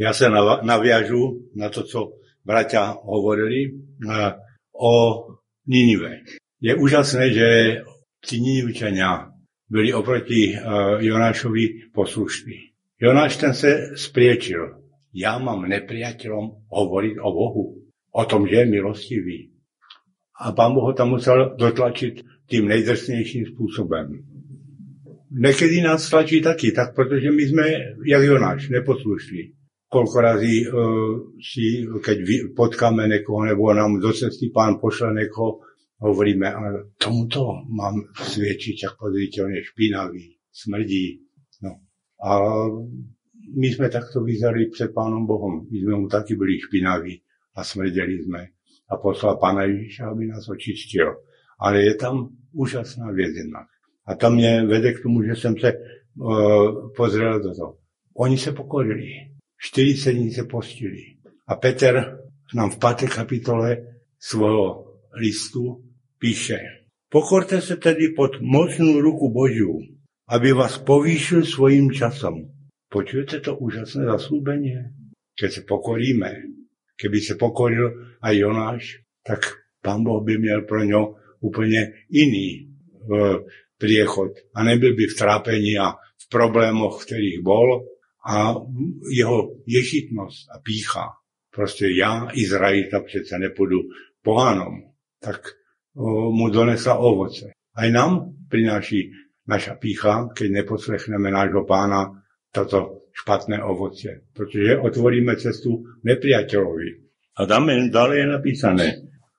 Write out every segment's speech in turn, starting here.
Ja sa naviažu na to, co bratia hovorili o Ninive. Je úžasné, že tí Ninivčania byli oproti Jonášovi poslušní. Jonáš ten se spriečil. Ja mám nepriateľom hovoriť o Bohu. O tom, že je milostivý. A pán Boh ho tam musel dotlačiť tým nejdrsnejším spôsobem. Nekedy nás tlačí taky, tak protože my sme, jak Jonáš, neposlušní koľko razy uh, si, keď potkáme niekoho, nebo nám do cesty pán pošle niekoho, hovoríme, ale tomuto mám sviedčiť, ako pozrite, on je špinavý, smrdí. No. A my sme takto vyzerali před pánom Bohom. My sme mu taky byli špinaví a smrdeli sme. A poslal pána Ježiša, aby nás očistil. Ale je tam úžasná vec jednak. A tam mě vede k tomu, že jsem se uh, pozrel do toho. Oni se pokorili. 40 dní se postili. A Peter nám v páté kapitole svojho listu píše, pokorte se tedy pod mocnú ruku Božiu, aby vás povýšil svojím časom. Počujete to úžasné zaslúbenie? Keď sa pokoríme, keby sa pokoril aj Jonáš, tak pán Boh by měl pro ňo úplne iný e, priechod a nebyl by v trápení a v problémoch, v ktorých bol, a jeho ješitnosť a pícha. Proste ja, Izraelita, přece nepôjdu pohanom. Tak mu donesla ovoce. Aj nám prináši naša pícha, keď neposlechneme nášho pána toto špatné ovocie. Pretože otvoríme cestu nepriateľovi. A dáme, ďalej je napísané,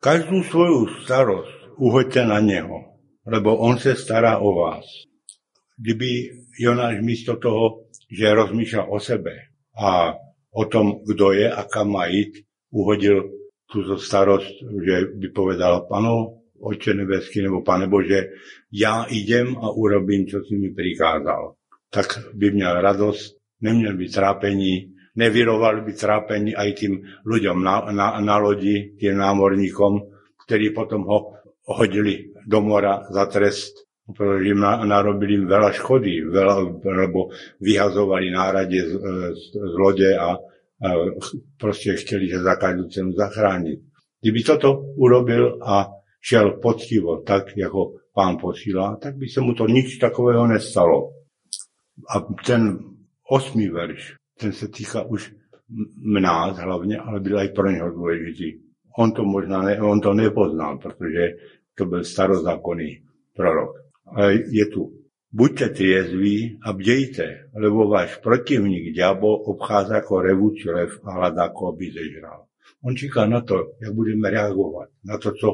každú svoju starosť uhoďte na neho, lebo on sa stará o vás. Kdyby Jonáš místo toho že rozmýšľa o sebe a o tom, kto je a kam má ísť, uhodil túto starosť, že by povedal, pano, Oče nebeský, nebo Pane Bože, ja idem a urobím, čo si mi prikázal. Tak by měl radosť, neměl by trápení, nevyroval by trápení aj tým ľuďom na, na, na lodi, tým námorníkom, ktorí potom ho hodili do mora za trest pretože im narobili veľa škody, veľa, lebo vyhazovali nárade z, z, z lode a, a proste chceli sa za každú cenu zachrániť. Kdyby toto urobil a šiel poctivo, tak ako pán posílá, tak by sa mu to nič takového nestalo. A ten osmý verš, ten sa týka už nás hlavne, ale byl aj pro neho dôležitý. On to možná ne, on to nepoznal, pretože to byl starozákonný prorok je tu. Buďte triezví a bdejte, lebo váš protivník diabol obchádza ako revúci lev a hľadá, ako by zežral. On číka na to, jak budeme reagovať, na to, co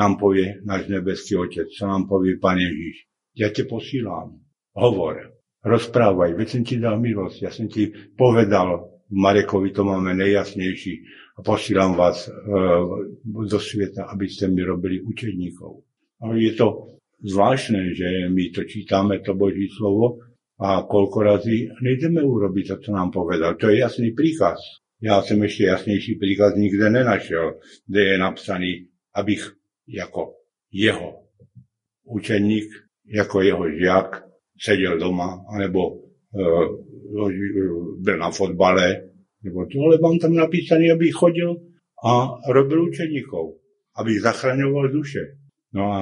nám povie náš nebeský Otec, čo nám povie Pán Ježiš. Ja te posílám. Hovor. Rozprávaj. Veď som ti dal milosť. Ja som ti povedal, Marekovi to máme nejjasnejší a posílam vás e, do sveta, aby ste mi robili učeníkov. Ale je to zvláštne, že my to čítame, to Boží slovo, a koľko razy nejdeme urobiť to, čo nám povedal. To je jasný príkaz. Ja som ešte jasnejší príkaz nikde nenašiel, kde je napsaný, abych ako jeho učeník, ako jeho žiak sedel doma, alebo e, byl na fotbale, nebo to, ale mám tam napísaný, aby chodil a robil učeníkov, aby zachraňoval duše. No a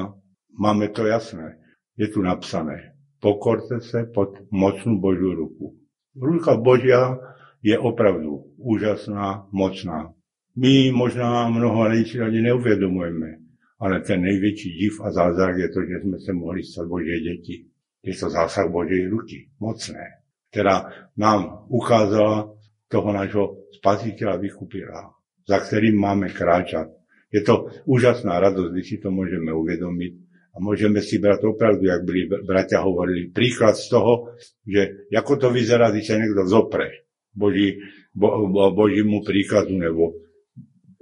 Máme to jasné. Je tu napsané. Pokorte se pod mocnú Božiu ruku. Ruka Božia je opravdu úžasná, mocná. My možná mnoho si ani neuvedomujeme, ale ten největší div a zázrak je to, že sme sa mohli stať Božie deti. Je to zásah Božej ruky, mocné, ktorá nám ukázala toho nášho spasiteľa vykupila, za ktorým máme kráčať. Je to úžasná radosť, když si to môžeme uvedomiť, a môžeme si brať opravdu, jak byli bratia hovorili, príklad z toho, že ako to vyzerá, když sa niekto zopre Boží, bo, bo, Božímu príkazu, nebo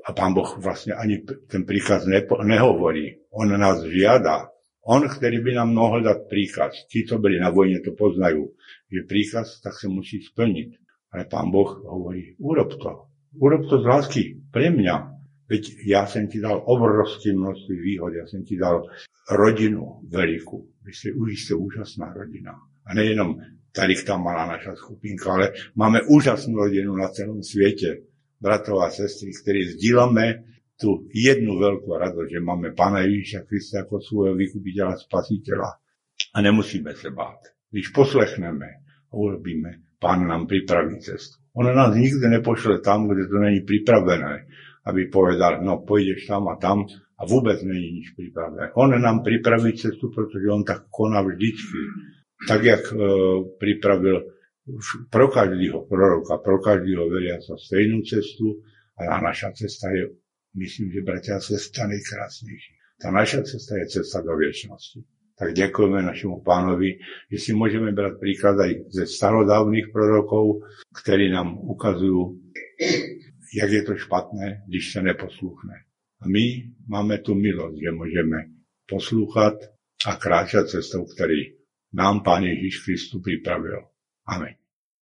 a pán Boh vlastne ani ten príkaz nepo, nehovorí. On nás žiada. On, ktorý by nám mohol dať príkaz, tí, čo byli na vojne, to poznajú, že príkaz tak sa musí splniť. Ale pán Boh hovorí, urob to. Urob to z lásky pre mňa. Veď ja som ti dal obrovské množstvo výhod, ja som ti dal rodinu veľkú. Vy ste, vy ste úžasná rodina. A nejenom tady tam malá naša skupinka, ale máme úžasnú rodinu na celom svete, bratov a sestry, ktorí sdílame tú jednu veľkú radosť, že máme Pána Ježíša Krista ako svojho vykupiteľa, spasiteľa. A nemusíme sa báť. Když poslechneme a urobíme, Pán nám pripraví cestu. On nás nikdy nepošle tam, kde to není pripravené, aby povedal, no pôjdeš tam a tam a vôbec není nič pripravené. On nám pripraví cestu, pretože on tak koná vždycky. Tak, jak e, pripravil pro každého proroka, pro každého veriaca stejnú cestu a naša cesta je myslím, že bratia a sestra najkrásnejší. Tá naša cesta je cesta do viečnosti. Tak ďakujeme našemu pánovi, že si môžeme brať príklad aj ze starodávnych prorokov, ktorí nám ukazujú, jak je to špatné, když sa neposlúchne. A my máme tu milosť, že môžeme poslúchať a kráčať cestou, ktorý nám Pán Ježiš Kristus pripravil. Amen.